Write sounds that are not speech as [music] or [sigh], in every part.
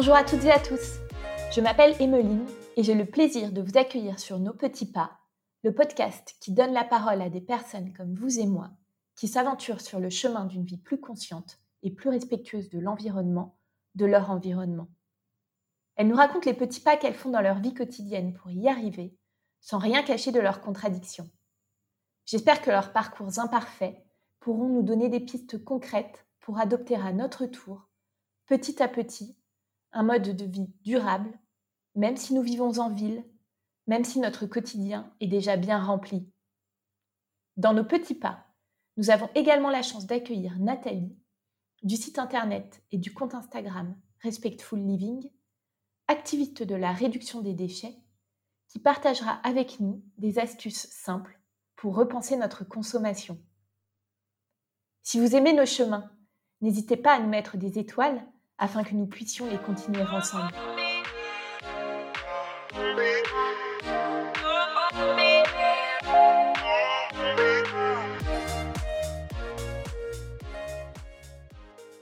Bonjour à toutes et à tous. Je m'appelle Emmeline et j'ai le plaisir de vous accueillir sur Nos Petits Pas, le podcast qui donne la parole à des personnes comme vous et moi qui s'aventurent sur le chemin d'une vie plus consciente et plus respectueuse de l'environnement, de leur environnement. Elles nous racontent les petits pas qu'elles font dans leur vie quotidienne pour y arriver, sans rien cacher de leurs contradictions. J'espère que leurs parcours imparfaits pourront nous donner des pistes concrètes pour adopter à notre tour, petit à petit, un mode de vie durable, même si nous vivons en ville, même si notre quotidien est déjà bien rempli. Dans nos petits pas, nous avons également la chance d'accueillir Nathalie du site internet et du compte Instagram Respectful Living, activiste de la réduction des déchets, qui partagera avec nous des astuces simples pour repenser notre consommation. Si vous aimez nos chemins, n'hésitez pas à nous mettre des étoiles afin que nous puissions les continuer ensemble.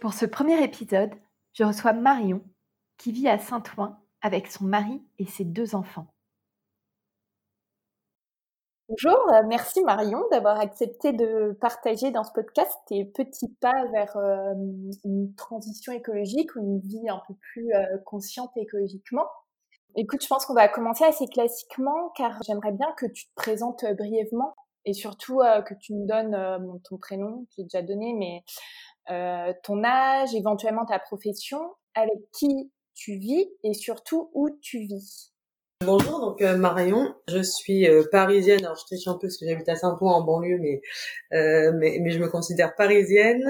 Pour ce premier épisode, je reçois Marion, qui vit à Saint-Ouen avec son mari et ses deux enfants. Bonjour, euh, merci Marion d'avoir accepté de partager dans ce podcast tes petits pas vers euh, une transition écologique ou une vie un peu plus euh, consciente écologiquement. Écoute, je pense qu'on va commencer assez classiquement car j'aimerais bien que tu te présentes brièvement et surtout que tu me donnes ton prénom qui est déjà donné, mais ton âge, éventuellement ta profession, avec qui tu vis et surtout où tu vis. Bonjour, donc euh, Marion, je suis euh, parisienne. Alors je triche un peu parce que j'habite à Saint-Ouen en banlieue, mais, euh, mais, je me considère parisienne,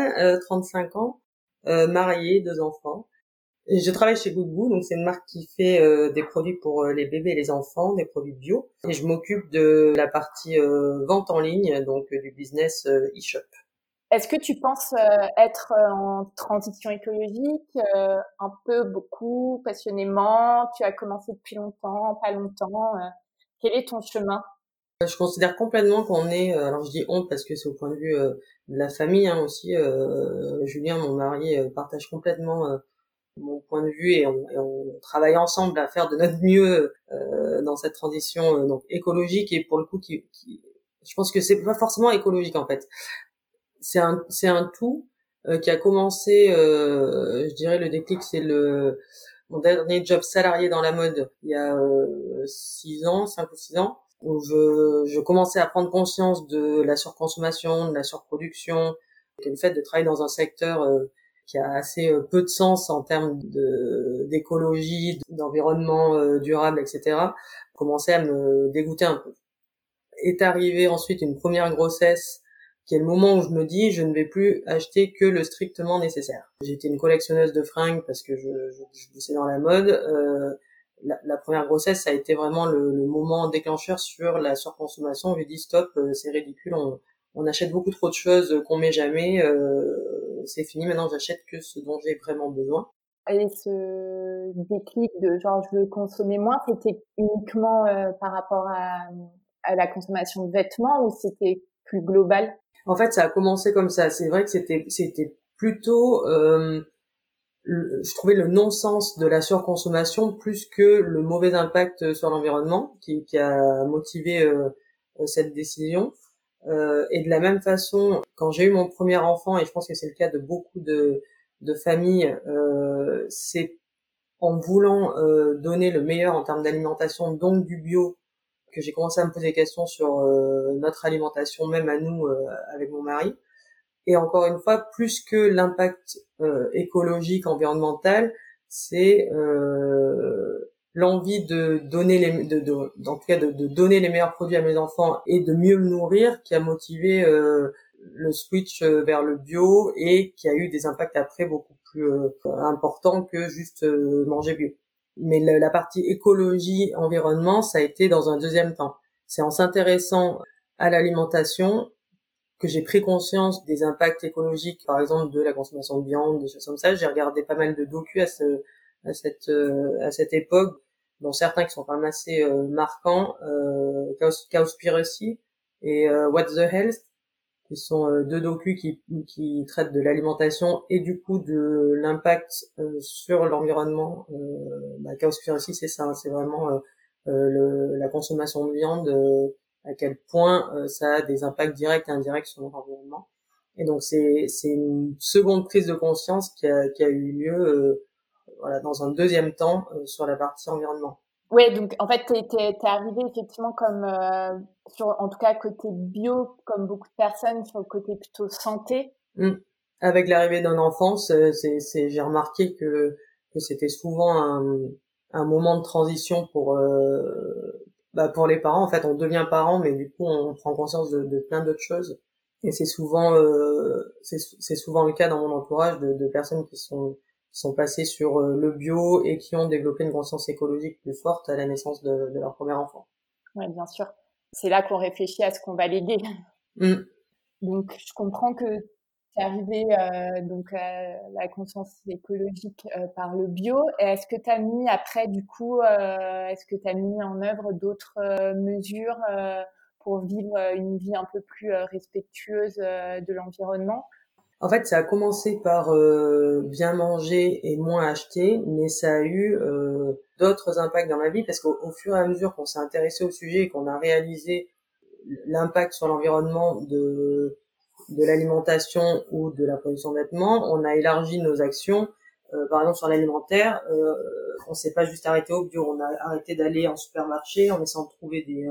35 ans, mariée, deux enfants. Je travaille chez Goodboo, donc c'est une marque qui fait des produits pour les bébés et les enfants, des produits bio. Et je m'occupe de la partie vente en ligne, donc du business e-shop. Est-ce que tu penses euh, être euh, en transition écologique euh, un peu, beaucoup, passionnément? Tu as commencé depuis longtemps, pas longtemps Quel est ton chemin? Je considère complètement qu'on est, alors je dis honte parce que c'est au point de vue de la famille hein, aussi. Julien, mon mari, partage complètement mon point de vue et on, travaille ensemble à faire de notre mieux dans cette transition donc écologique et pour le coup qui, qui je pense que c'est pas forcément écologique en fait c'est un c'est un tout euh, qui a commencé euh, je dirais le déclic c'est le mon dernier job salarié dans la mode il y a euh, six ans cinq ou six ans où je, je commençais à prendre conscience de la surconsommation de la surproduction et le fait de travailler dans un secteur qui a assez peu de sens en termes de d'écologie d'environnement durable etc commençait à me dégoûter un peu. Est arrivée ensuite une première grossesse qui est le moment où je me dis je ne vais plus acheter que le strictement nécessaire. J'étais une collectionneuse de fringues parce que je, je, je dans la mode. Euh, la, la, première grossesse, ça a été vraiment le, le moment déclencheur sur la surconsommation. J'ai dit stop, euh, c'est ridicule, on, on, achète beaucoup trop de choses qu'on met jamais. Euh, c'est fini, maintenant j'achète que ce dont j'ai vraiment besoin. Et ce déclic de genre je veux consommer moins, c'était uniquement euh, par rapport à, à la consommation de vêtements ou c'était plus global? En fait, ça a commencé comme ça. C'est vrai que c'était c'était plutôt euh, je trouvais le non-sens de la surconsommation plus que le mauvais impact sur l'environnement qui, qui, a motivé euh, cette décision. Euh, et de la même façon, quand j'ai eu mon premier enfant, et je pense que c'est le cas de beaucoup de, de familles, euh, c'est en voulant euh, donner le meilleur en termes d'alimentation, donc du bio, que j'ai commencé à me poser des questions sur euh, notre alimentation, même à nous euh, avec mon mari. Et encore une fois, plus que l'impact euh, écologique, environnemental, c'est l'envie de donner les, de, de, en tout cas de, de, donner les meilleurs produits à mes enfants et de mieux me nourrir, qui a motivé le switch vers le bio et qui a eu des impacts après beaucoup plus importants que juste manger bio mais la, partie écologie, environnement, ça a été dans un deuxième temps. C'est en s'intéressant à l'alimentation que j'ai pris conscience des impacts écologiques, par exemple de la consommation de viande, des choses comme ça. J'ai regardé pas mal de docus à, ce, à cette euh, à cette époque, dont certains qui sont quand même assez euh, marquants, euh, Cowspiracy et euh, What the Health, qui sont deux docus qui, qui traitent de l'alimentation et du coup de l'impact sur l'environnement. Bah, Cowspiracy, c'est ça, hein, c'est vraiment le, la consommation de viande, à quel point ça a des impacts directs et indirects sur l'environnement. Et donc c'est c'est une seconde prise de conscience qui a, qui a eu lieu euh, voilà dans un deuxième temps euh, sur la partie environnement. Oui, donc en fait, tu es, arrivé effectivement comme, euh, sur, en tout cas côté bio, comme beaucoup de personnes, sur le côté plutôt santé. Mmh. Avec l'arrivée d'un enfant, c'est, j'ai remarqué que, que c'était souvent un, un moment de transition pour, euh, bah pour les parents. En fait, on devient parent, mais du coup, on prend conscience de, de plein d'autres choses. Et c'est souvent, euh, c'est souvent le cas dans mon entourage de, de personnes qui sont qui sont passées sur euh, le bio et qui ont développé une conscience écologique plus forte à la naissance de, de leur premier enfant. Oui, bien sûr. C'est là qu'on réfléchit à ce qu'on va léguer. Mmh. Donc, je comprends que tu es arrivé euh, donc à la conscience écologique euh, par le bio. Est-ce que tu as mis après, du coup, euh, est-ce que tu as mis en œuvre d'autres mesures pour vivre euh, une vie un peu plus euh, respectueuse euh, de l'environnement? En fait, ça a commencé par bien manger et moins acheter, mais ça a eu d'autres impacts dans ma vie parce qu'au fur et à mesure qu'on s'est intéressé au sujet et qu'on a réalisé l'impact sur l'environnement de de l'alimentation ou de la production de vêtements, on a élargi nos actions. par exemple, sur l'alimentaire, on s'est pas juste arrêté au bio, on a arrêté d'aller en supermarché en essayant de trouver des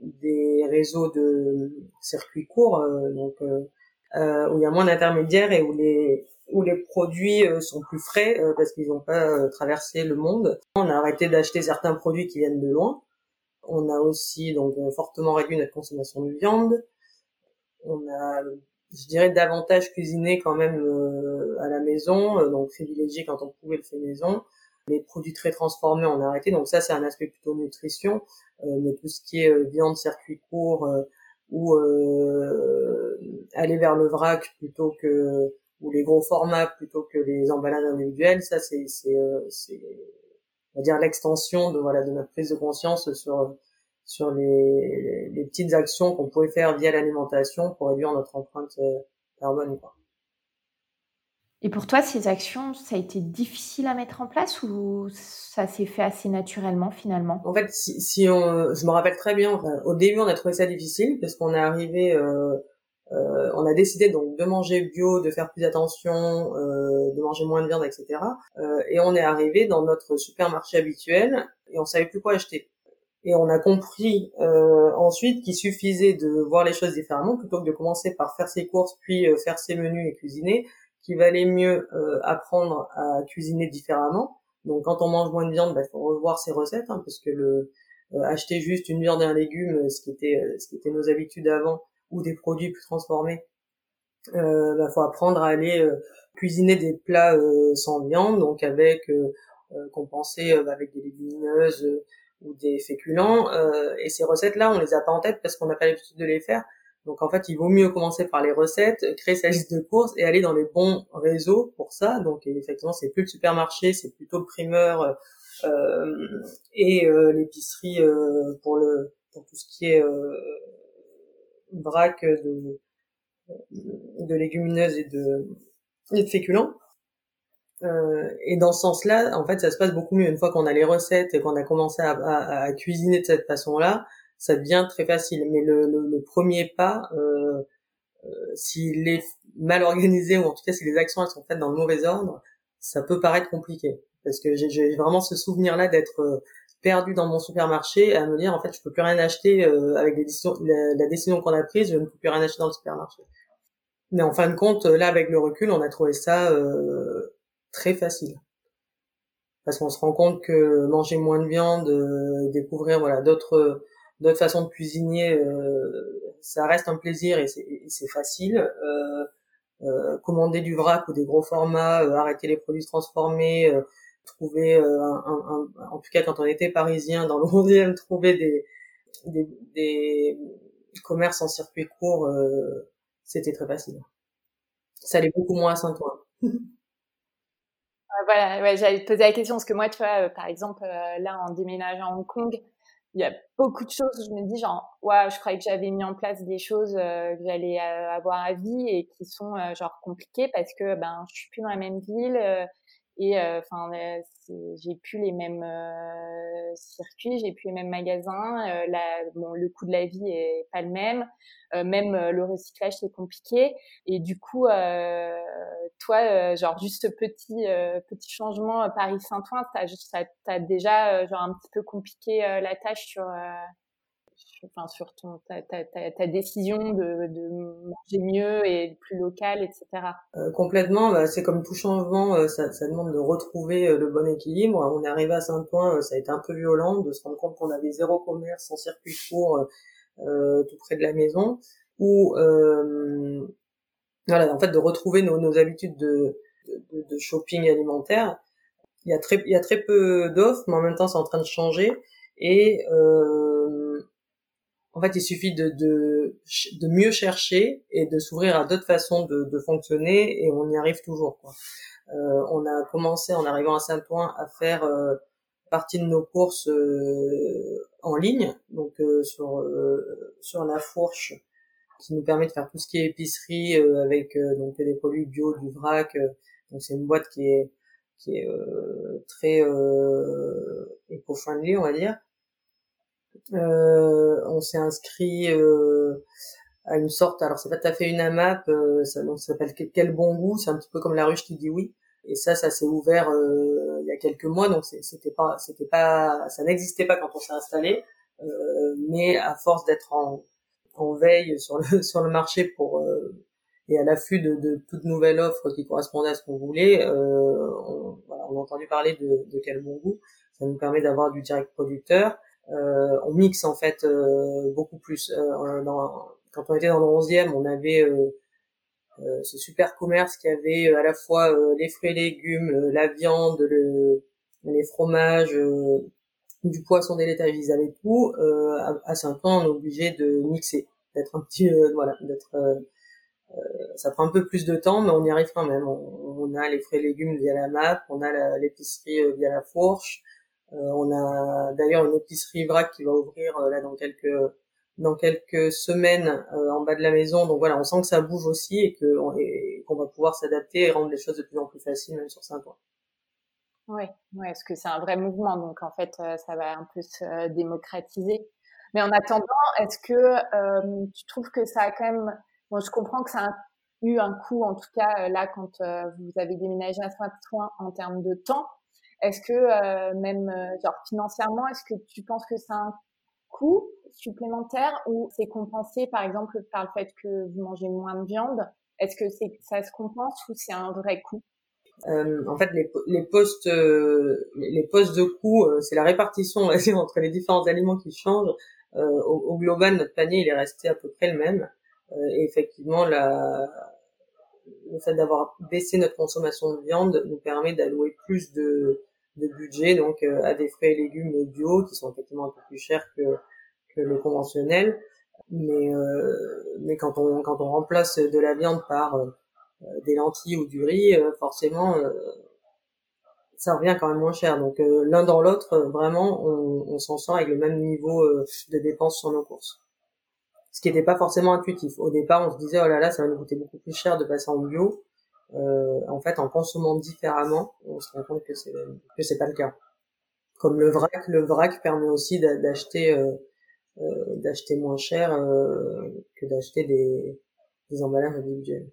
des réseaux de circuits courts, euh, donc euh, euh, où il y a moins d'intermédiaires et où les où les produits sont plus frais parce qu'ils n'ont pas traversé le monde. On a arrêté d'acheter certains produits qui viennent de loin. On a aussi donc fortement réduit notre consommation de viande. On a, je dirais, davantage cuisiné quand même à la maison, donc privilégié quand on pouvait le faire maison. Les produits très transformés, on a arrêté. Donc ça, c'est un aspect plutôt nutrition. Euh, mais tout ce qui est euh, viande circuit court euh, ou aller vers le vrac plutôt que ou les gros formats plutôt que les emballages individuels, ça c'est c'est c'est on va dire l'extension de voilà de notre prise de conscience sur sur les, les petites actions qu'on pouvait faire via l'alimentation pour réduire notre empreinte carbone quoi. Et pour toi, ces actions, ça a été difficile à mettre en place ou ça s'est fait assez naturellement finalement? En fait, si, si on, je me rappelle très bien, au début, on a trouvé ça difficile parce qu'on est arrivé, euh, euh, on a décidé donc de manger bio, de faire plus attention, euh, de manger moins de viande, etc. Euh, et on est arrivé dans notre supermarché habituel et on savait plus quoi acheter. Et on a compris euh, ensuite qu'il suffisait de voir les choses différemment plutôt que de commencer par faire ses courses puis euh, faire ses menus et cuisiner qu'il valait mieux euh, apprendre à cuisiner différemment. Donc quand on mange moins de viande, il bah, faut revoir ses recettes, hein, parce que le euh, acheter juste une viande et un légume, euh, ce qui était ce qui était nos habitudes avant, ou des produits plus transformés, euh, bah, faut apprendre à aller cuisiner des plats sans viande, donc avec compenser avec des légumineuses ou des féculents. et ces recettes-là, on les a pas en tête parce qu'on n'a pas l'habitude de les faire. Donc en fait, il vaut mieux commencer par les recettes, créer sa liste de courses et aller dans les bons réseaux pour ça. Donc effectivement, c'est plus le supermarché, c'est plutôt le primeur euh, et euh, l'épicerie euh, pour le pour tout ce qui est vrac de légumineuses et de et de féculents. Et dans ce sens-là, en fait, ça se passe beaucoup mieux une fois qu'on a les recettes et qu'on a commencé à, à, à, cuisiner de cette façon-là ça devient très facile. Mais le, le, premier pas, euh, euh, s'il est mal organisé ou en tout cas si les actions elles sont faites dans le mauvais ordre, ça peut paraître compliqué. Parce que j'ai vraiment ce souvenir-là d'être euh, perdu dans mon supermarché à me dire en fait je peux plus rien acheter euh, avec les décisions, la, décision qu'on a prise, je ne peux plus rien acheter dans le supermarché. Mais en fin de compte, là avec le recul, on a trouvé ça euh, très facile parce qu'on se rend compte que manger moins de viande, euh, découvrir voilà d'autres d'autres façons de cuisiner, euh, ça reste un plaisir et c'est facile. Euh, euh, commander du vrac ou des gros formats, arrêter les produits transformés, trouver un, en tout cas quand on était parisien dans le 11e, [laughs] trouver des, des, des commerces en circuit court, c'était très facile. Ça allait beaucoup moins à Saint-Ouen. [laughs] voilà, ouais, j'allais te poser la question parce que moi, tu vois, par exemple, là, en déménageant à Hong Kong, il y a beaucoup de choses où je me dis genre ouais je croyais que j'avais mis en place des choses euh, que j'allais euh, avoir à vie et qui sont euh, genre compliquées parce que ben je suis plus dans la même ville et enfin j'ai plus les mêmes circuits j'ai plus les mêmes magasins la, bon le coût de la vie est pas le même. Même le recyclage c'est compliqué. Et du coup toi genre juste ce petit petit changement Paris Saint-Ouen ça t'a déjà genre un petit peu compliqué la tâche sur sur ton, ta, ta, décision de, de, manger mieux et plus local, etc. Euh, complètement, bah, c'est comme tout changement, euh, ça, ça, demande de retrouver euh, le bon équilibre. On est arrivé à Saint-Ouen, ça a été un peu violent de se rendre compte qu'on avait zéro commerce sans circuit court tout près de la maison, ou voilà, en fait, de retrouver nos, habitudes de, shopping alimentaire. Il y a très, il y a très peu d'offres, mais en même temps, c'est en train de changer. Et en fait, il suffit de, de, de mieux chercher et de s'ouvrir à d'autres façons de, de, fonctionner et on y arrive toujours. Quoi. Euh, on a commencé en arrivant à Saint-Ouen à faire euh, partie de nos courses euh, en ligne, donc euh, sur euh, sur la fourche, qui nous permet de faire tout ce qui est épicerie avec donc des produits bio, du vrac. donc c'est une boîte qui est qui est très éco-friendly, on va dire. Euh, on s'est inscrit euh, à une sorte, alors c'est pas tout à fait une AMAP, euh, ça, s'appelle Quel bon goût, c'est un petit peu comme la ruche qui dit oui. Et ça, ça s'est ouvert il y a quelques mois, donc c'était pas, c'était pas, ça n'existait pas quand on s'est installé, mais à force d'être en, en veille sur le [laughs] sur le marché pour et à l'affût de, de toute nouvelle offre qui correspondait à ce qu'on voulait, on, voilà, on a entendu parler de, de quel bon goût. Ça nous permet d'avoir du direct producteur, euh, on mixe en fait euh, beaucoup plus. Euh, dans, quand on était dans le 11e, on avait ce super commerce qui avait à la fois les fruits et légumes, la viande, le, les fromages, du poisson, des laitages, ils avaient tout. à, Saint-Ouen, on est obligé de mixer, d'être un petit, voilà, d'être ça prend un peu plus de temps, mais on y arrive quand même. On, a les fruits et légumes via la map, on a l'épicerie via la fourche, euh, on a d'ailleurs une épicerie vrac qui va ouvrir euh, là dans quelques dans quelques semaines euh, en bas de la maison. Donc voilà, on sent que ça bouge aussi et que qu'on va pouvoir s'adapter et rendre les choses de plus en plus faciles même sur Saint-Ouen. Oui, ouais, parce que c'est un vrai mouvement, donc en fait, ça va un peu se démocratiser. Mais en attendant, est-ce que tu trouves que ça a quand même, je comprends que ça a eu un coût, en tout cas là, quand vous avez déménagé à Saint-Ouen en termes de temps, est-ce que euh, même euh, genre financièrement, est-ce que tu penses que c'est un coût supplémentaire ou c'est compensé par exemple par le fait que vous mangez moins de viande? Est-ce que c'est ça se compense ou c'est un vrai coût? Euh, en fait, les, les postes, euh, les postes de coût, euh, c'est la répartition entre les différents aliments qui changent. Au, au, global, notre panier il est resté à peu près le même. et effectivement, la, le fait d'avoir baissé notre consommation de viande nous permet d'allouer plus de, de budget donc euh, à des fruits et légumes bio qui sont effectivement un peu plus chers que, que le conventionnel. Mais, euh, mais quand on quand on remplace de la viande par euh, des lentilles ou du riz, forcément ça revient quand même moins cher. Donc l'un dans l'autre, vraiment, on, on s'en sort avec le même niveau de dépenses sur nos courses ce qui n'était pas forcément intuitif. Au départ, on se disait oh là là, ça va nous coûter beaucoup plus cher de passer en bio. Euh, en fait, en consommant différemment, on se rend compte que c'est que c'est pas le cas. Comme le vrac, le vrac permet aussi d'acheter euh, euh, d'acheter moins cher euh, que d'acheter des, des emballages individuels.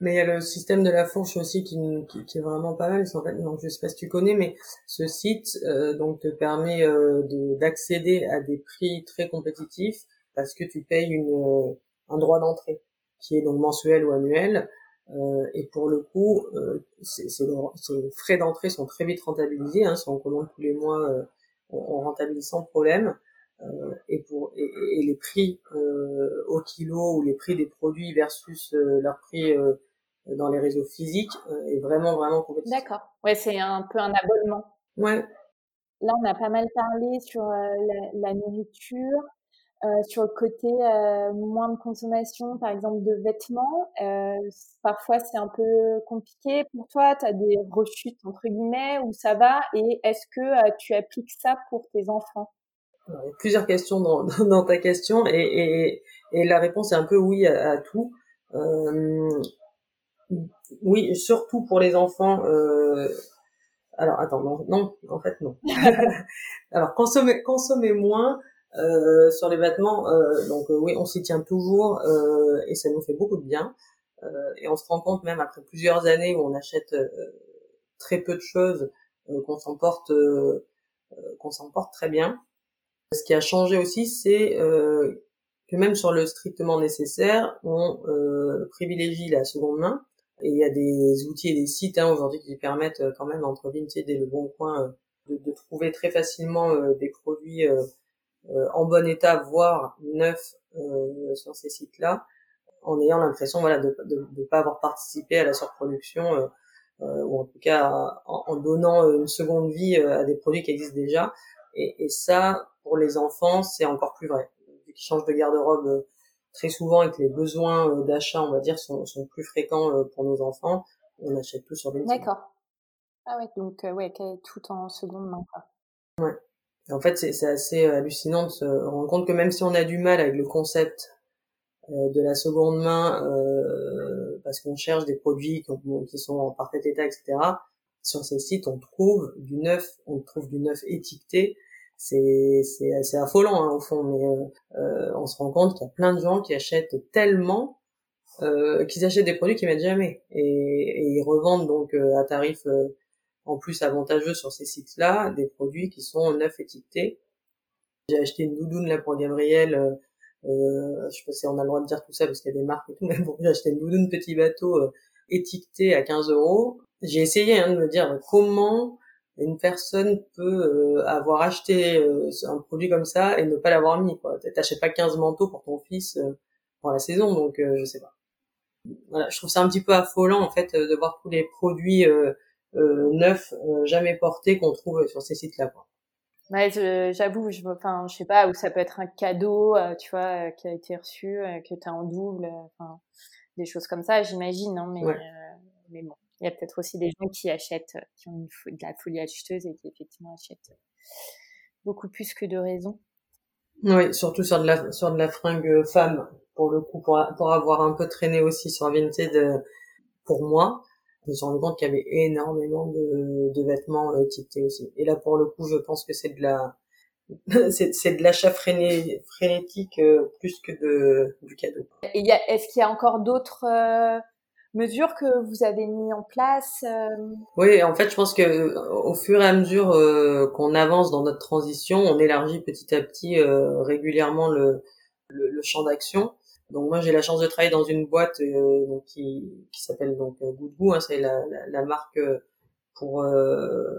Mais il y a le système de la fourche aussi qui, qui, qui est vraiment pas mal. En fait, non, je sais pas si tu connais, mais ce site euh, donc te permet euh, d'accéder à des prix très compétitifs parce que tu payes une, un droit d'entrée qui est donc mensuel ou annuel. Euh, et pour le coup, euh, ces frais d'entrée sont très vite rentabilisés. Hein, si on commande tous les mois, euh, on, on, rentabilise sans problème. Euh, et, pour, et, et les prix euh, au kilo ou les prix des produits versus leur prix dans les réseaux physiques est vraiment vraiment compétitif. D'accord. Ouais, c'est un peu un abonnement. Ouais. Là, on a pas mal parlé sur la, la nourriture. Euh, sur le côté euh, moins de consommation, par exemple de vêtements, euh, parfois c'est un peu compliqué pour toi. Tu as des rechutes entre guillemets où ça va? Et est-ce que tu appliques ça pour tes enfants? Il y a plusieurs questions dans, [laughs] dans ta question et, et, et, la réponse est un peu oui à, tout. Euh, oui, surtout pour les enfants. Euh, alors attends, non, non, en fait non. [laughs] [laughs] alors consommer, consommer moins euh, sur les vêtements. Euh, donc oui, on s'y tient toujours euh, et ça nous fait beaucoup de bien. Euh, et on se rend compte même après plusieurs années où on achète très peu de choses qu'on s'en porte qu'on s'en porte très bien. Ce qui a changé aussi, c'est que même sur le strictement nécessaire, on privilégie la seconde main et il y a des outils et des sites hein, aujourd'hui qui permettent euh, quand même entre Vinted et Le Bon euh, de, de, trouver très facilement euh, des produits en bon état, voire neufs sur ces sites-là, en ayant l'impression voilà de ne pas avoir participé à la surproduction ou en tout cas en, en, donnant une seconde vie à des produits qui existent déjà. Et, et ça, pour les enfants, c'est encore plus vrai. Vu qu'ils changent de garde-robe très souvent et que les besoins euh, d'achat, on va dire, sont, sont plus fréquents euh, pour nos enfants, on achète tout sur Vinted. D'accord. Ah ouais, donc euh, ouais, tout en seconde main. Quoi. Ouais. En fait, c'est assez hallucinant de se rendre compte que même si on a du mal avec le concept de la seconde main, euh, parce qu'on cherche des produits qui, sont en parfait état, etc. Sur ces sites, on trouve du neuf, on trouve du neuf étiqueté c'est assez affolant hein, au fond mais euh, euh, on se rend compte qu'il y a plein de gens qui achètent tellement euh, qu'ils achètent des produits qu'ils mettent jamais et, et ils revendent donc euh, à tarif euh, en plus avantageux sur ces sites-là des produits qui sont neufs étiquetés j'ai acheté une doudoune là pour Gabriel euh, je sais pas si on a le droit de dire tout ça parce qu'il y a des marques et tout [laughs] mais bon j'ai acheté une doudoune petit bateau étiquetée à 15 euros. J'ai essayé hein, de me dire comment une personne peut euh, avoir acheté euh, un produit comme ça et ne pas l'avoir mis t'achètes pas 15 manteaux pour ton fils euh, pour la saison donc je sais pas. Voilà je trouve ça un petit peu affolant en fait de voir tous les produits neufs jamais portés qu'on trouve sur ces sites là quoi Ouais, j'avoue, je, enfin, je sais pas, où ça peut être un cadeau, tu vois, qui a été reçu, que tu as en double, enfin, des choses comme ça, j'imagine, hein, mais, mais bon. Il y a peut-être aussi des gens qui achètent, euh, qui ont de la folie acheteuse et qui effectivement achètent euh, beaucoup plus que de raisons. Oui, surtout sur de la sur de la fringue femme pour le coup pour, pour avoir un peu traîné aussi sur Vinted euh, pour moi, me suis rendu compte qu'il y avait énormément de, de vêtements étiquetés aussi. Et là pour le coup, je pense que c'est de la [laughs] c'est de l'achat fréné, frénétique plus que de du cadeau. Et est-ce qu'il y a encore d'autres mesures que vous avez mis en place euh? Oui, en fait, je pense que au fur et à mesure euh, qu'on avance dans notre transition, on élargit petit à petit euh, régulièrement le, le, champ d'action. Donc moi, j'ai la chance de travailler dans une boîte donc, qui, qui s'appelle donc Good hein, c'est la, la, la, marque pour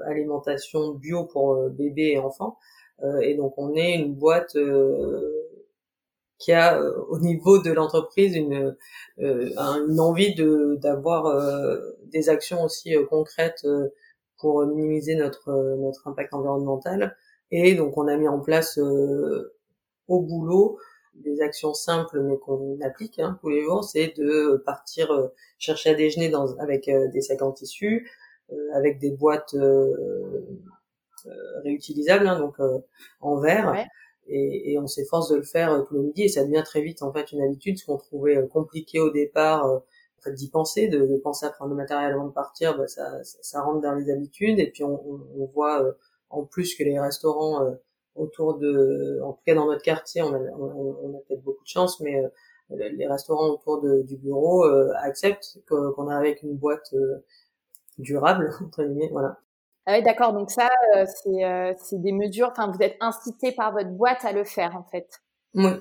alimentation bio pour bébés et enfants. et donc on est une boîte qui a euh, au niveau de l'entreprise une, euh, une envie de d'avoir euh, des actions aussi concrètes pour minimiser notre notre impact environnemental et donc on a mis en place au boulot des actions simples mais qu'on applique hein, tous les jours, c'est de partir chercher à déjeuner dans, avec des sacs en tissu, avec des boîtes réutilisables, hein, donc en verre, et, et on s'efforce de le faire euh, tous les midis et ça devient très vite en fait une habitude ce qu'on trouvait euh, compliqué au départ euh, en fait d'y penser de, de, penser à prendre le matériel avant de partir bah, ça, ça, rentre dans les habitudes et puis on, on, voit en plus que les restaurants autour de en tout cas dans notre quartier on a, on, a peut-être beaucoup de chance mais les restaurants autour de, du bureau acceptent qu'on arrive avec une boîte durable [laughs] entre guillemets voilà ah oui, d'accord. Donc ça, euh, euh, c'est des mesures. Enfin, vous êtes incité par votre boîte à le faire, en fait. Oui.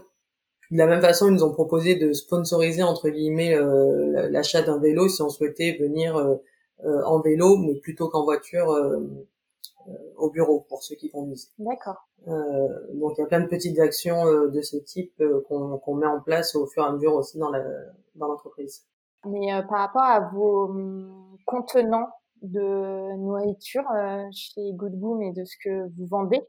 De la même façon, ils nous ont proposé de sponsoriser entre guillemets euh, l'achat d'un vélo si on souhaitait venir en vélo, mais plutôt qu'en voiture au bureau pour ceux qui conduisent. D'accord. donc il y a plein de petites actions de ce type qu'on met en place au fur et à mesure aussi dans dans l'entreprise. Mais par rapport à vos hum, contenants de nourriture euh, chez Good et de ce que vous vendez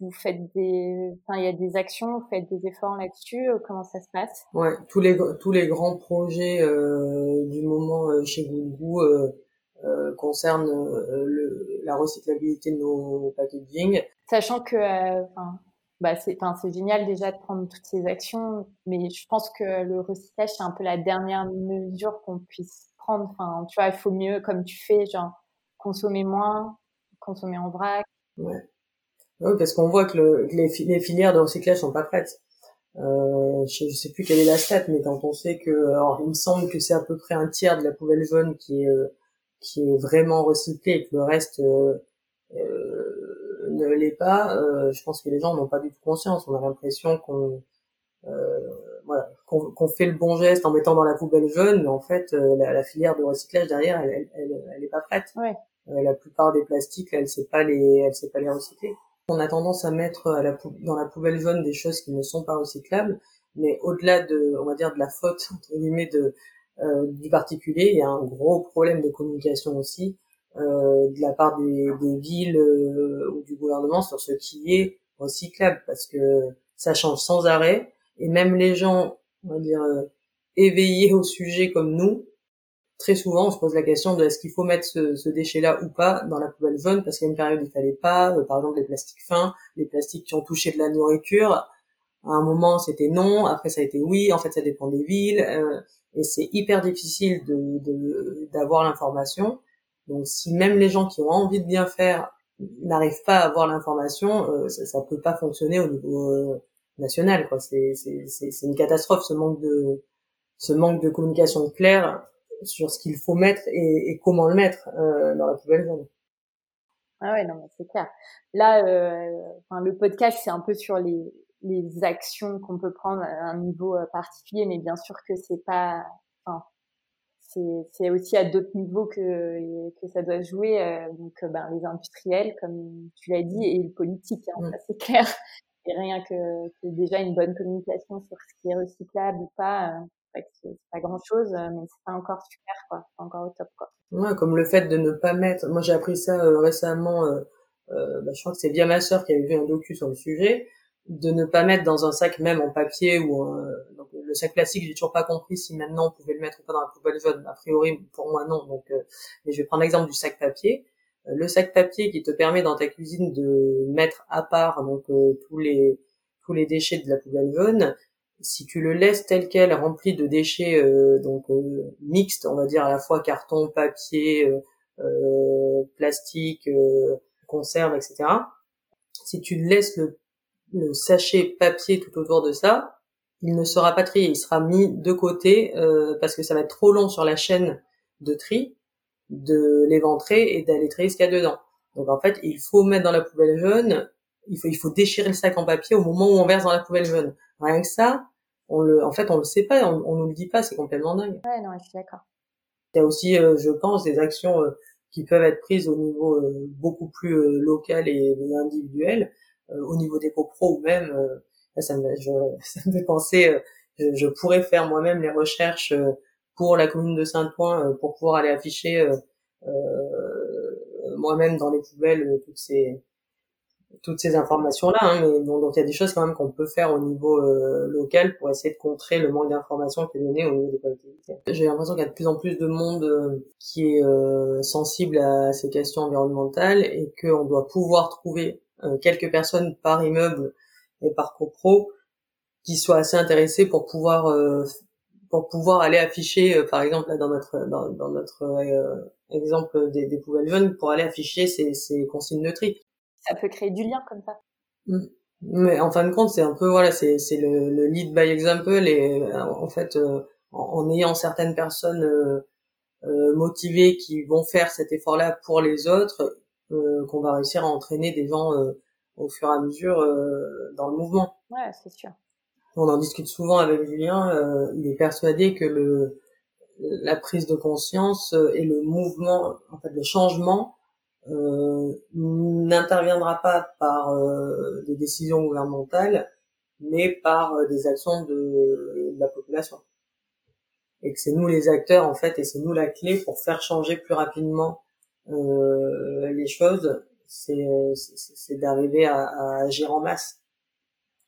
vous faites des, enfin, il y a des actions, vous faites des efforts là-dessus. Euh, comment ça se passe? Ouais, tous les tous les grands projets euh, du moment euh, chez Goodgoo euh, euh, concernent le, la recyclabilité de nos packaging. Sachant que, enfin, bah c'est c'est génial déjà de prendre toutes ces actions, mais je pense que le recyclage c'est un peu la dernière mesure qu'on puisse prendre. Enfin, tu vois, il faut mieux, comme tu fais, genre consommer moins, consommer en vrac. Ouais. Oui, parce qu'on voit que le, les, les, filières de recyclage sont pas prêtes. Euh, je, sais plus quelle est la stat, mais quand on sait que, alors il me semble que c'est à peu près un tiers de la poubelle jaune qui est euh, qui est vraiment recyclée et que le reste euh, euh ne l'est pas. Euh, je pense que les gens n'ont pas du tout conscience. On a l'impression qu'on voilà qu'on fait le bon geste en mettant dans la poubelle jaune, mais en fait la, la, filière de recyclage derrière, elle, elle, elle, est pas prête. Ouais. la plupart des plastiques, elle sait pas les, elle sait pas les recycler on a tendance à mettre à la dans la poubelle jaune des choses qui ne sont pas recyclables, mais au-delà de, on va dire, de la faute [laughs] entre guillemets de du particulier, il y a un gros problème de communication aussi euh, de la part des, des villes euh, ou du gouvernement sur ce qui est recyclable, parce que ça change sans arrêt, et même les gens, on va dire, euh, éveillés au sujet comme nous, très souvent, on se pose la question de est-ce qu'il faut mettre ce, ce déchet-là ou pas dans la poubelle jaune parce qu'il y a une période il fallait pas, euh, par exemple les plastiques fins, les plastiques qui ont touché de la nourriture. À un moment, c'était non, après ça a été oui. En fait, ça dépend des villes euh, et c'est hyper difficile de d'avoir l'information. Donc, si même les gens qui ont envie de bien faire n'arrivent pas à avoir l'information, euh, ça, ça peut pas fonctionner au niveau euh, national. Quoi, c'est une catastrophe ce manque de ce manque de communication claire sur ce qu'il faut mettre et, et, comment le mettre euh, dans la poubelle jaune. Ah ouais, non, c'est clair. Là, euh, enfin, le podcast, c'est un peu sur les, les actions qu'on peut prendre à un niveau euh, particulier, mais bien sûr que c'est pas, enfin, c'est aussi à d'autres niveaux que que ça doit jouer. Euh, donc, euh, ben, les industriels, comme tu l'as dit, et le politique, hein, mm. c'est [laughs] clair. Et rien que, que, déjà une bonne communication sur ce qui est recyclable ou pas, c'est pas grand chose, mais c'est pas encore super, quoi. C'est encore au top, quoi. Ouais, comme le fait de ne pas mettre. Moi, j'ai appris ça euh, récemment. Bah, je crois que c'est via ma sœur qui avait vu un docu sur le sujet, de ne pas mettre dans un sac même en papier ou donc le sac plastique. J'ai toujours pas compris si maintenant on pouvait le mettre ou pas dans la poubelle jaune. A priori, pour moi non. Donc, mais je vais prendre l'exemple du sac papier. Le sac papier qui te permet dans ta cuisine de mettre à part donc tous les tous les déchets de la poubelle jaune, si tu le laisses tel quel, rempli de déchets euh, donc euh, mixtes, on va dire à la fois carton, papier, euh, euh plastique, conserve, etc. Si tu laisses le, le, sachet papier tout autour de ça, il ne sera pas trié, il sera mis de côté parce que ça va être trop long sur la chaîne de tri de l'éventrer et d'aller trier ce qu'il y a dedans. Donc en fait, il faut mettre dans la poubelle jaune, il faut, il faut déchirer le sac en papier au moment où on verse dans la poubelle jaune. Rien que ça, on le, en fait, on le sait pas, on, on nous le dit pas, c'est complètement dingue. Ouais, non, je suis d'accord. Il y a aussi, euh, je pense, des actions euh, qui peuvent être prises au niveau euh, beaucoup plus local et, individuel, au niveau des copros ou même, ça me, je, [laughs] ça me fait penser, je, je, pourrais faire moi-même les recherches pour la commune de Saint-Ouen pour pouvoir aller afficher moi-même dans les poubelles toutes ces toutes ces informations là hein, mais donc il y a des choses quand même qu'on peut faire au niveau euh, local pour essayer de contrer le manque d'informations qui est donné au niveau des collectivités. J'ai l'impression qu'il y a de plus en plus de monde euh, qui est euh, sensible à ces questions environnementales et qu'on doit pouvoir trouver quelques personnes par immeuble et par copro qui soient assez intéressées pour pouvoir pour pouvoir aller afficher par exemple là dans notre dans, dans notre exemple des, des poubelles jeunes pour aller afficher ces, ces consignes de tri ça peut créer du lien comme ça. Mm. Mais en fin de compte, c'est un peu voilà, c'est c'est le, le, lead by example et euh, en fait, euh, en, ayant certaines personnes euh, euh, motivées qui vont faire cet effort-là pour les autres, qu'on va réussir à entraîner des gens au fur et à mesure dans le mouvement. Ouais, c'est sûr. On en discute souvent avec Julien. il est persuadé que le la prise de conscience et le mouvement, en fait, le changement euh, n'interviendra pas par euh, des décisions gouvernementales, mais par euh, des actions de, la population. Et que c'est nous les acteurs en fait, et c'est nous la clé pour faire changer plus rapidement les choses. C'est c'est d'arriver à, à, agir en masse.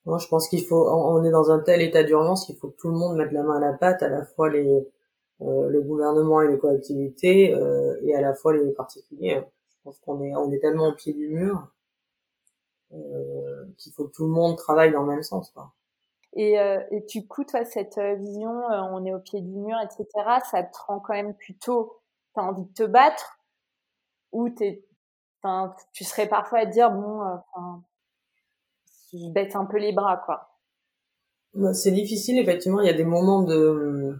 Moi, je pense qu'il faut, on est dans un tel état d'urgence qu'il faut que tout le monde mette la main à la pâte, à la fois les le gouvernement et les collectivités, et à la fois les particuliers. Je pense qu'on est, on est tellement au pied du mur qu'il faut que tout le monde travaille dans le même sens. Quoi. Et, et du coup, toi, cette vision, on est au pied du mur, etc., ça te rend quand même plutôt, t'as envie de te battre ou t'es, tu serais parfois à dire, bon, enfin, je baisse un peu les bras, quoi. Bah, c'est difficile, effectivement. Il y a des moments de,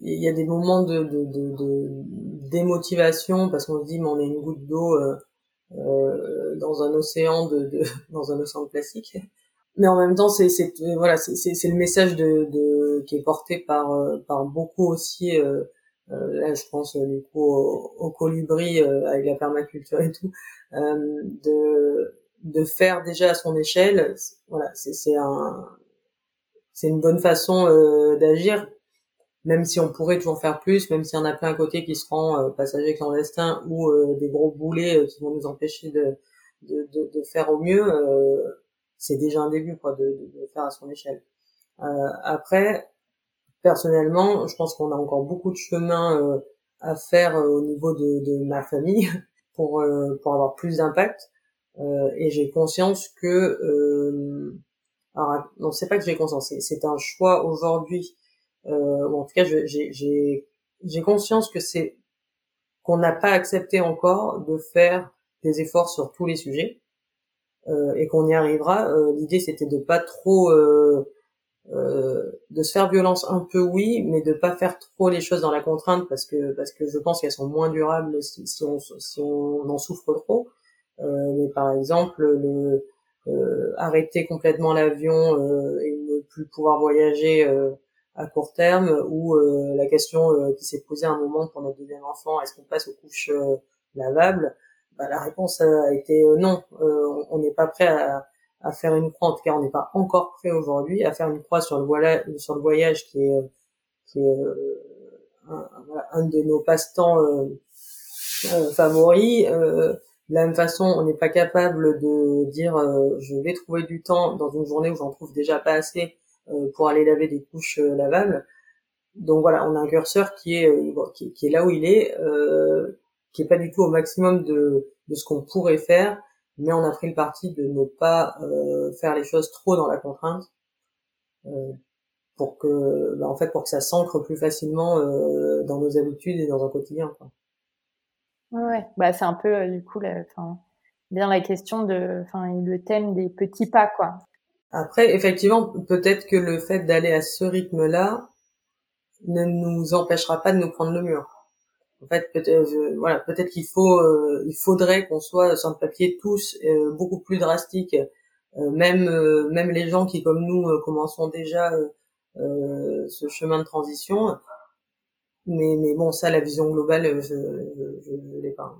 il y a des moments de, de, de, démotivation parce qu'on se dit, mais on est une goutte d'eau euh, euh, dans un océan de, de, [laughs] dans un océan plastique. Mais en même temps, c'est, c'est voilà, c'est, le message de, de, qui est porté par, euh, par beaucoup aussi. Euh, euh, là, je pense du coup au, au colibri avec la permaculture et tout, de de faire déjà à son échelle. Voilà, c'est, c'est un c'est une bonne façon euh, d'agir, même si on pourrait toujours faire plus, même s'il y en a plein à côté qui seront euh, passagers clandestins ou euh, des gros boulets euh, qui vont nous empêcher de, de, de, de faire au mieux, c'est déjà un début quoi, de, de, faire à son échelle. après, personnellement, je pense qu'on a encore beaucoup de chemin à faire au niveau de, ma famille [laughs] pour, pour avoir plus d'impact. et j'ai conscience que alors, non, c'est pas que j'ai conscience, c'est un choix aujourd'hui. Euh, en tout cas, j'ai conscience que c'est qu'on n'a pas accepté encore de faire des efforts sur tous les sujets euh, et qu'on y arrivera. Euh, L'idée, c'était de pas trop euh, de se faire violence un peu, oui, mais de pas faire trop les choses dans la contrainte parce que parce que je pense qu'elles sont moins durables si, si, on si on en souffre trop. Euh, mais par exemple, le euh, arrêter complètement l'avion euh, et ne plus pouvoir voyager euh, à court terme ou la question qui s'est posée à un moment pour notre deuxième enfant est-ce qu'on passe aux couches lavables? Bah, la réponse a été non on n'est pas prêt à, à, faire une croix. En tout cas on n'est pas encore prêt aujourd'hui à faire une croix sur le voyage sur le voyage qui est qui est un, un, de nos passe-temps favoris. De la même façon, on n'est pas capable de dire euh, je vais trouver du temps dans une journée où j'en trouve déjà pas assez euh, pour aller laver des couches euh, lavables. Donc voilà, on a un curseur qui est qui, est là où il est, qui est pas du tout au maximum de, de ce qu'on pourrait faire, mais on a pris le parti de ne pas faire les choses trop dans la contrainte pour que bah, en fait pour que ça s'ancre plus facilement dans nos habitudes et dans un quotidien. Quoi. Ouais, bah c'est un peu euh, du coup, la, bien la question de, enfin le thème des petits pas quoi. Après, effectivement, peut-être que le fait d'aller à ce rythme-là ne nous empêchera pas de nous prendre le mur. En fait, peut-être, voilà, peut-être qu'il faut, euh, il faudrait qu'on soit le papier tous euh, beaucoup plus drastiques, même, même les gens qui comme nous commençons déjà ce chemin de transition mais, mais bon, ça, la vision globale, euh, je ne l'ai pas.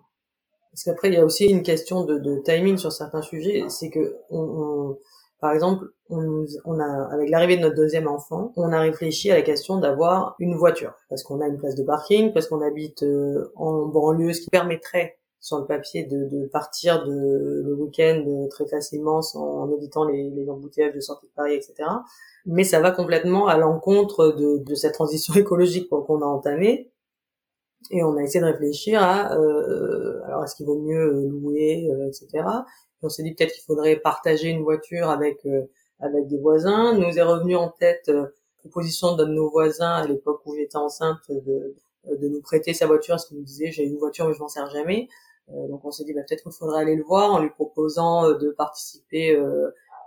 Parce qu'après, il y a aussi une question de, de timing sur certains sujets. C'est que, on, on, par exemple, on, a, avec l'arrivée de notre deuxième enfant, on a réfléchi à la question d'avoir une voiture. Parce qu'on a une place de parking, parce qu'on habite euh, en banlieue, ce qui permettrait sur le papier de, de partir de, le week-end euh, très facilement sans, en évitant les, les embouteillages de sortie de Paris, etc mais ça va complètement à l'encontre de, de, cette transition [laughs] écologique qu'on a entamée. Et on a essayé de réfléchir à, euh, alors est-ce qu'il vaut mieux louer, euh, etc. On s'est dit peut-être qu'il faudrait partager une voiture avec euh, avec des voisins. Nous est revenu en tête euh, proposition d'un de nos voisins à l'époque où j'étais enceinte de, nous prêter sa voiture, parce qu'il nous disait j'ai une voiture mais je m'en sers jamais. Euh, donc on s'est dit bah, peut-être qu'il faudrait aller le voir en lui proposant de participer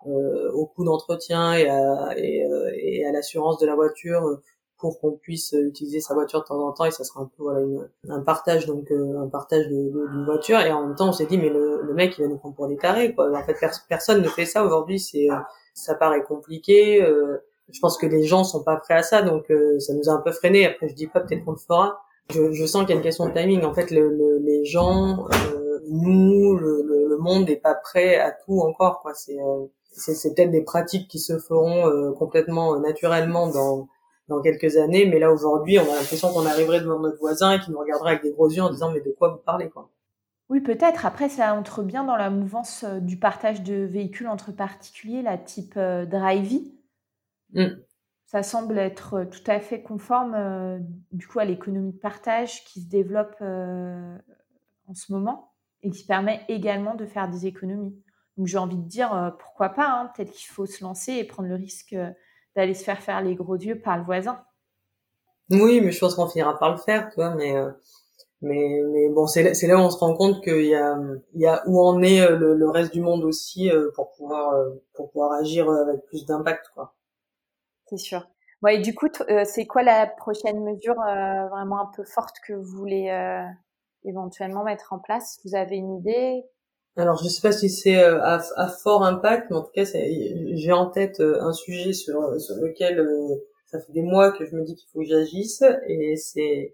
euh, au coût d'entretien et à, euh, l'assurance de la voiture euh, pour qu'on puisse utiliser sa voiture de temps en temps et ça sera un peu voilà un partage donc un partage d'une de, voiture. Et en même temps on s'est dit mais le, le, mec il va nous prendre pour des tarés quoi. En fait personne ne fait ça aujourd'hui c'est ça paraît compliqué je pense que les gens sont pas prêts à ça donc ça nous a un peu freiné après je dis pas peut-être qu'on le fera. Je, je, sens qu'il y a une question de timing. En fait le, les gens nous le, le, monde n'est pas prêt à tout encore quoi. C'est c'est peut-être des pratiques qui se feront euh, complètement euh, naturellement dans dans quelques années, mais là aujourd'hui, on a l'impression qu'on arriverait devant notre voisin et qu'il nous regarderait avec des gros yeux en disant mais de quoi vous parlez quoi? Oui, peut-être. Après, ça entre bien dans la mouvance euh, du partage de véhicules entre particuliers, la type euh, Drivey. Mm. Ça semble être tout à fait conforme du coup à l'économie de partage qui se développe en ce moment et qui permet également de faire des économies. Donc j'ai envie de dire pourquoi pas, hein. peut-être qu'il faut se lancer et prendre le risque d'aller se faire faire les gros yeux par le voisin. Oui, mais je pense qu'on finira par le faire, tu vois, mais mais, mais bon, c'est là, c'est là où on se rend compte qu'il y a, il y a où en est euh, le, le reste du monde aussi euh, pour pouvoir, euh, pour pouvoir agir avec plus d'impact, quoi. C'est sûr. Bon, et du coup, c'est quoi la prochaine mesure vraiment un peu forte que vous voulez éventuellement mettre en place? Vous avez une idée? Alors, je sais pas si c'est à, à, fort impact, mais en tout cas, j'ai en tête un sujet sur, sur lequel ça fait des mois que je me dis qu'il faut que j'agisse, et c'est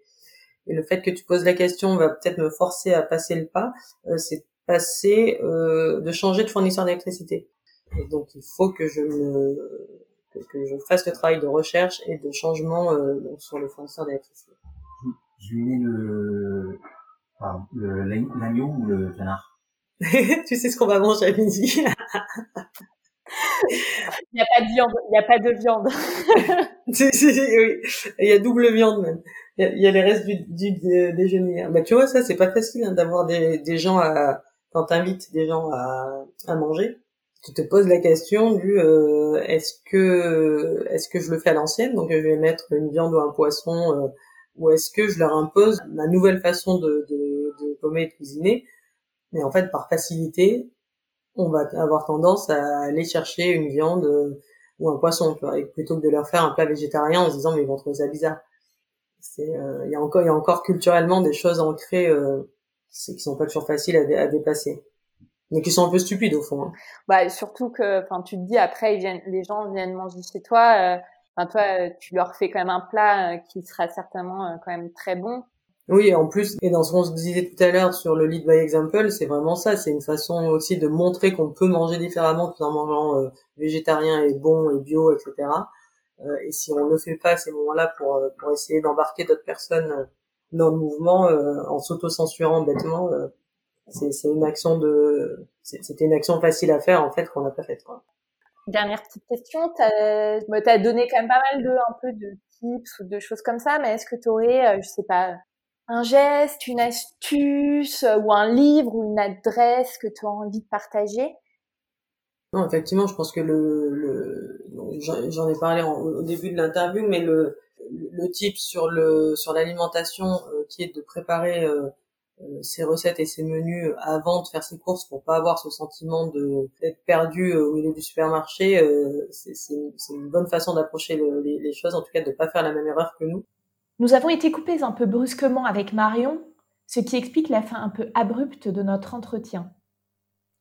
et le fait que tu poses la question va peut-être me forcer à passer le pas, euh, c'est passer euh, de changer de fournisseur d'électricité. Et donc il faut que je me que je fasse le travail de recherche et de changement euh, sur le fournisseur d'électricité. Je mets le l'agneau ou le canard? [laughs] Tu sais ce qu'on va manger à midi Il n'y a pas de viande. Il n'y a pas de viande. [laughs] oui. Il y a double viande même. Il y, a les restes du, du, déjeuner. Bah, tu vois, ça, c'est pas facile hein, d'avoir des, des gens à... Quand t'invites des gens à, à manger, tu te poses la question du euh, est-ce que est-ce que je le fais à l'ancienne, donc je vais mettre une viande ou un poisson, euh, ou est-ce que je leur impose ma nouvelle façon de, de, de de cuisiner? Mais en fait, par facilité, on va avoir tendance à aller chercher une viande euh, ou un poisson, plutôt que de leur faire un plat végétarien en se disant mais ils vont trouver ça bizarre. C'est, euh, il y a encore, il y a encore culturellement des choses ancrées euh, qui sont pas toujours faciles à, dépasser, mais qui sont un peu stupides au fond. Hein. Bah surtout que, enfin, tu te dis après, ils viennent, les gens viennent manger chez toi. Euh, enfin, toi, tu leur fais quand même un plat qui sera certainement quand même très bon. Oui, en plus, et dans ce qu'on se disait tout à l'heure sur le lead by example, c'est vraiment ça. C'est une façon aussi de montrer qu'on peut manger différemment tout en mangeant euh, végétarien et bon et bio, etc. Euh, et si on ne le fait pas à ces moments-là pour, euh, pour essayer d'embarquer d'autres personnes euh, dans le mouvement en s'auto-censurant bêtement, c'est une action de, c'était une action facile à faire en fait qu'on n'a pas faite. Quoi. Dernière petite question, t'as as donné quand même pas mal de un peu de tips ou de choses comme ça, mais est-ce que tu aurais, je sais pas, un geste, une astuce ou un livre ou une adresse que tu as envie de partager? Non, effectivement, je pense que le, le j'en ai parlé au début de l'interview, mais le, le type sur le sur l'alimentation euh, qui est de préparer euh, euh, ses recettes et ses menus avant de faire ses courses pour pas avoir ce sentiment de d'être perdu au milieu du supermarché, c'est une, une, bonne façon d'approcher les, les, choses, en tout cas de pas faire la même erreur que nous. Nous avons été coupés un peu brusquement avec Marion, ce qui explique la fin un peu abrupte de notre entretien.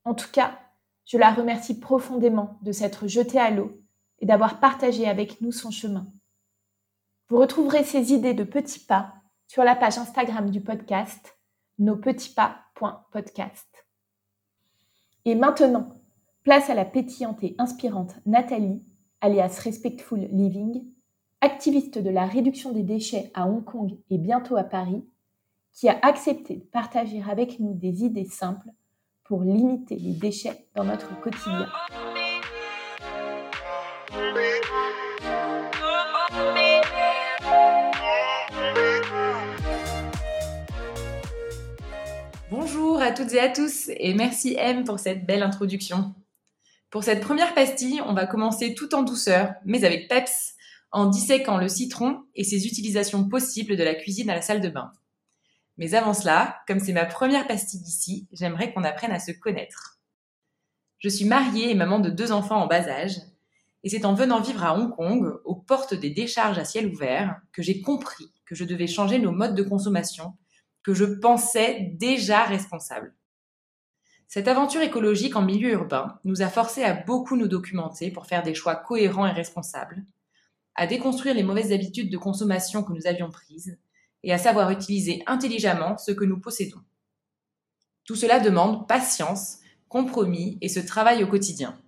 En tout cas, je la remercie profondément de s'être jetée à l'eau et d'avoir partagé avec nous son chemin. Vous retrouverez ces idées de petits pas sur la page Instagram du podcast nospetitspas.podcast. Et maintenant, place à la pétillante et inspirante Nathalie, alias Respectful Living, activiste de la réduction des déchets à Hong Kong et bientôt à Paris, qui a accepté de partager avec nous des idées simples pour limiter les déchets dans notre quotidien. Bonjour à toutes et à tous et merci M pour cette belle introduction. Pour cette première pastille, on va commencer tout en douceur, mais avec peps, en disséquant le citron et ses utilisations possibles de la cuisine à la salle de bain. Mais avant cela, comme c'est ma première pastille ici, j'aimerais qu'on apprenne à se connaître. Je suis mariée et maman de deux enfants en bas âge, et c'est en venant vivre à Hong Kong, aux portes des décharges à ciel ouvert, que j'ai compris que je devais changer nos modes de consommation, que je pensais déjà responsables. Cette aventure écologique en milieu urbain nous a forcé à beaucoup nous documenter pour faire des choix cohérents et responsables, à déconstruire les mauvaises habitudes de consommation que nous avions prises et à savoir utiliser intelligemment ce que nous possédons. Tout cela demande patience, compromis et ce travail au quotidien.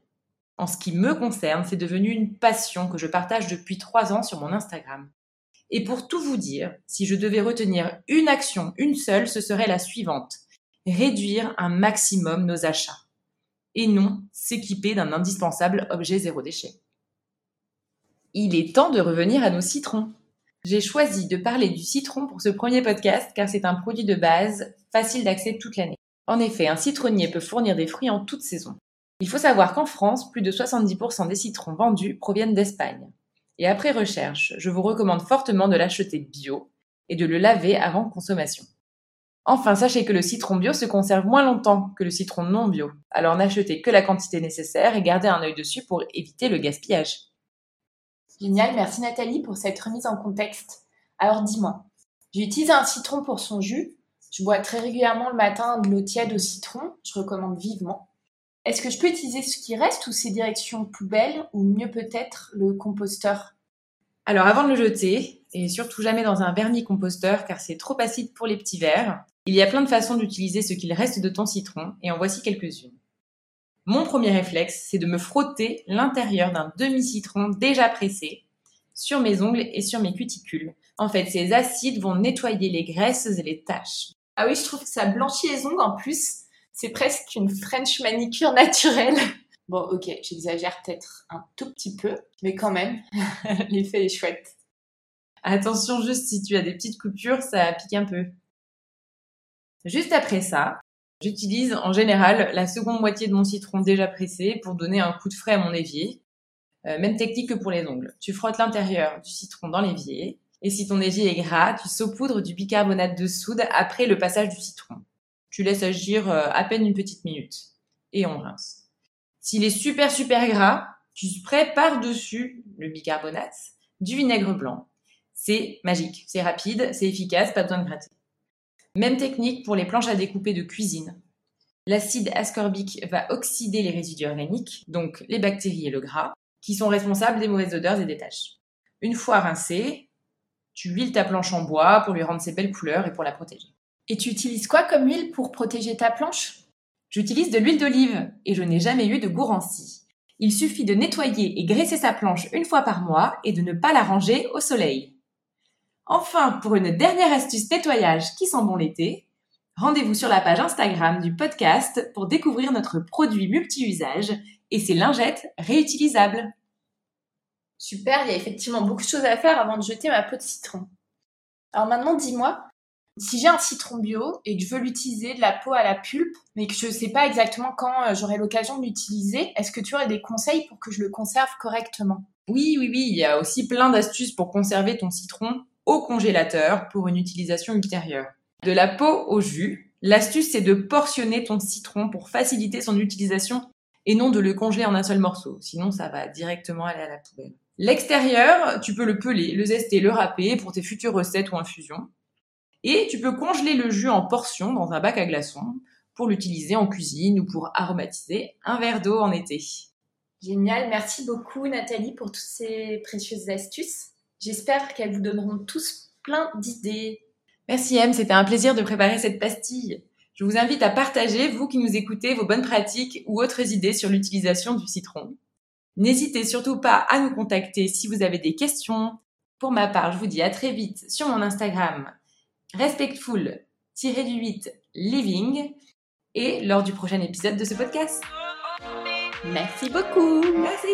En ce qui me concerne, c'est devenu une passion que je partage depuis trois ans sur mon Instagram. Et pour tout vous dire, si je devais retenir une action, une seule, ce serait la suivante. Réduire un maximum nos achats. Et non s'équiper d'un indispensable objet zéro déchet il est temps de revenir à nos citrons. J'ai choisi de parler du citron pour ce premier podcast car c'est un produit de base facile d'accès toute l'année. En effet, un citronnier peut fournir des fruits en toute saison. Il faut savoir qu'en France, plus de 70% des citrons vendus proviennent d'Espagne. Et après recherche, je vous recommande fortement de l'acheter bio et de le laver avant consommation. Enfin, sachez que le citron bio se conserve moins longtemps que le citron non bio. Alors n'achetez que la quantité nécessaire et gardez un œil dessus pour éviter le gaspillage. Génial, merci Nathalie pour cette remise en contexte. Alors dis-moi, j'utilise un citron pour son jus. Je bois très régulièrement le matin de l'eau tiède au citron. Je recommande vivement. Est-ce que je peux utiliser ce qui reste ou ces directions poubelles ou mieux peut-être le composteur? Alors avant de le jeter, et surtout jamais dans un vermicomposteur car c'est trop acide pour les petits verres, il y a plein de façons d'utiliser ce qu'il reste de ton citron et en voici quelques-unes. Mon premier réflexe, c'est de me frotter l'intérieur d'un demi-citron déjà pressé sur mes ongles et sur mes cuticules. En fait, ces acides vont nettoyer les graisses et les taches. Ah oui, je trouve que ça blanchit les ongles en plus. C'est presque une French manicure naturelle. [laughs] Bon, ok, j'exagère peut-être un tout petit peu, mais quand même, [laughs] l'effet est chouette. Attention juste si tu as des petites coupures, ça pique un peu. Juste après ça, j'utilise en général la seconde moitié de mon citron déjà pressé pour donner un coup de frais à mon évier. Euh, même technique que pour les ongles. Tu frottes l'intérieur du citron dans l'évier. Et si ton évier est gras, tu saupoudres du bicarbonate de soude après le passage du citron. Tu laisses agir euh, à peine une petite minute. Et on rince. S'il est super super gras, tu sprays par-dessus le bicarbonate du vinaigre blanc. C'est magique, c'est rapide, c'est efficace, pas besoin de gratter. Même technique pour les planches à découper de cuisine. L'acide ascorbique va oxyder les résidus organiques, donc les bactéries et le gras, qui sont responsables des mauvaises odeurs et des taches. Une fois rincée, tu huiles ta planche en bois pour lui rendre ses belles couleurs et pour la protéger. Et tu utilises quoi comme huile pour protéger ta planche? J'utilise de l'huile d'olive et je n'ai jamais eu de gourandcie. Il suffit de nettoyer et graisser sa planche une fois par mois et de ne pas la ranger au soleil. Enfin, pour une dernière astuce nettoyage qui sent bon l'été, rendez-vous sur la page Instagram du podcast pour découvrir notre produit multi-usage et ses lingettes réutilisables. Super, il y a effectivement beaucoup de choses à faire avant de jeter ma peau de citron. Alors maintenant, dis-moi, si j'ai un citron bio et que je veux l'utiliser de la peau à la pulpe, mais que je ne sais pas exactement quand euh, j'aurai l'occasion de l'utiliser, est-ce que tu aurais des conseils pour que je le conserve correctement? Oui, oui, oui, il y a aussi plein d'astuces pour conserver ton citron au congélateur pour une utilisation ultérieure. De la peau au jus, l'astuce c'est de portionner ton citron pour faciliter son utilisation et non de le congeler en un seul morceau, sinon ça va directement aller à la poubelle. L'extérieur, tu peux le peler, le zester, le râper pour tes futures recettes ou infusions. Et tu peux congeler le jus en portions dans un bac à glaçons pour l'utiliser en cuisine ou pour aromatiser un verre d'eau en été. Génial, merci beaucoup Nathalie pour toutes ces précieuses astuces. J'espère qu'elles vous donneront tous plein d'idées. Merci M, c'était un plaisir de préparer cette pastille. Je vous invite à partager, vous qui nous écoutez, vos bonnes pratiques ou autres idées sur l'utilisation du citron. N'hésitez surtout pas à nous contacter si vous avez des questions. Pour ma part, je vous dis à très vite sur mon Instagram respectful-du-8 living et lors du prochain épisode de ce podcast. Merci beaucoup. Merci.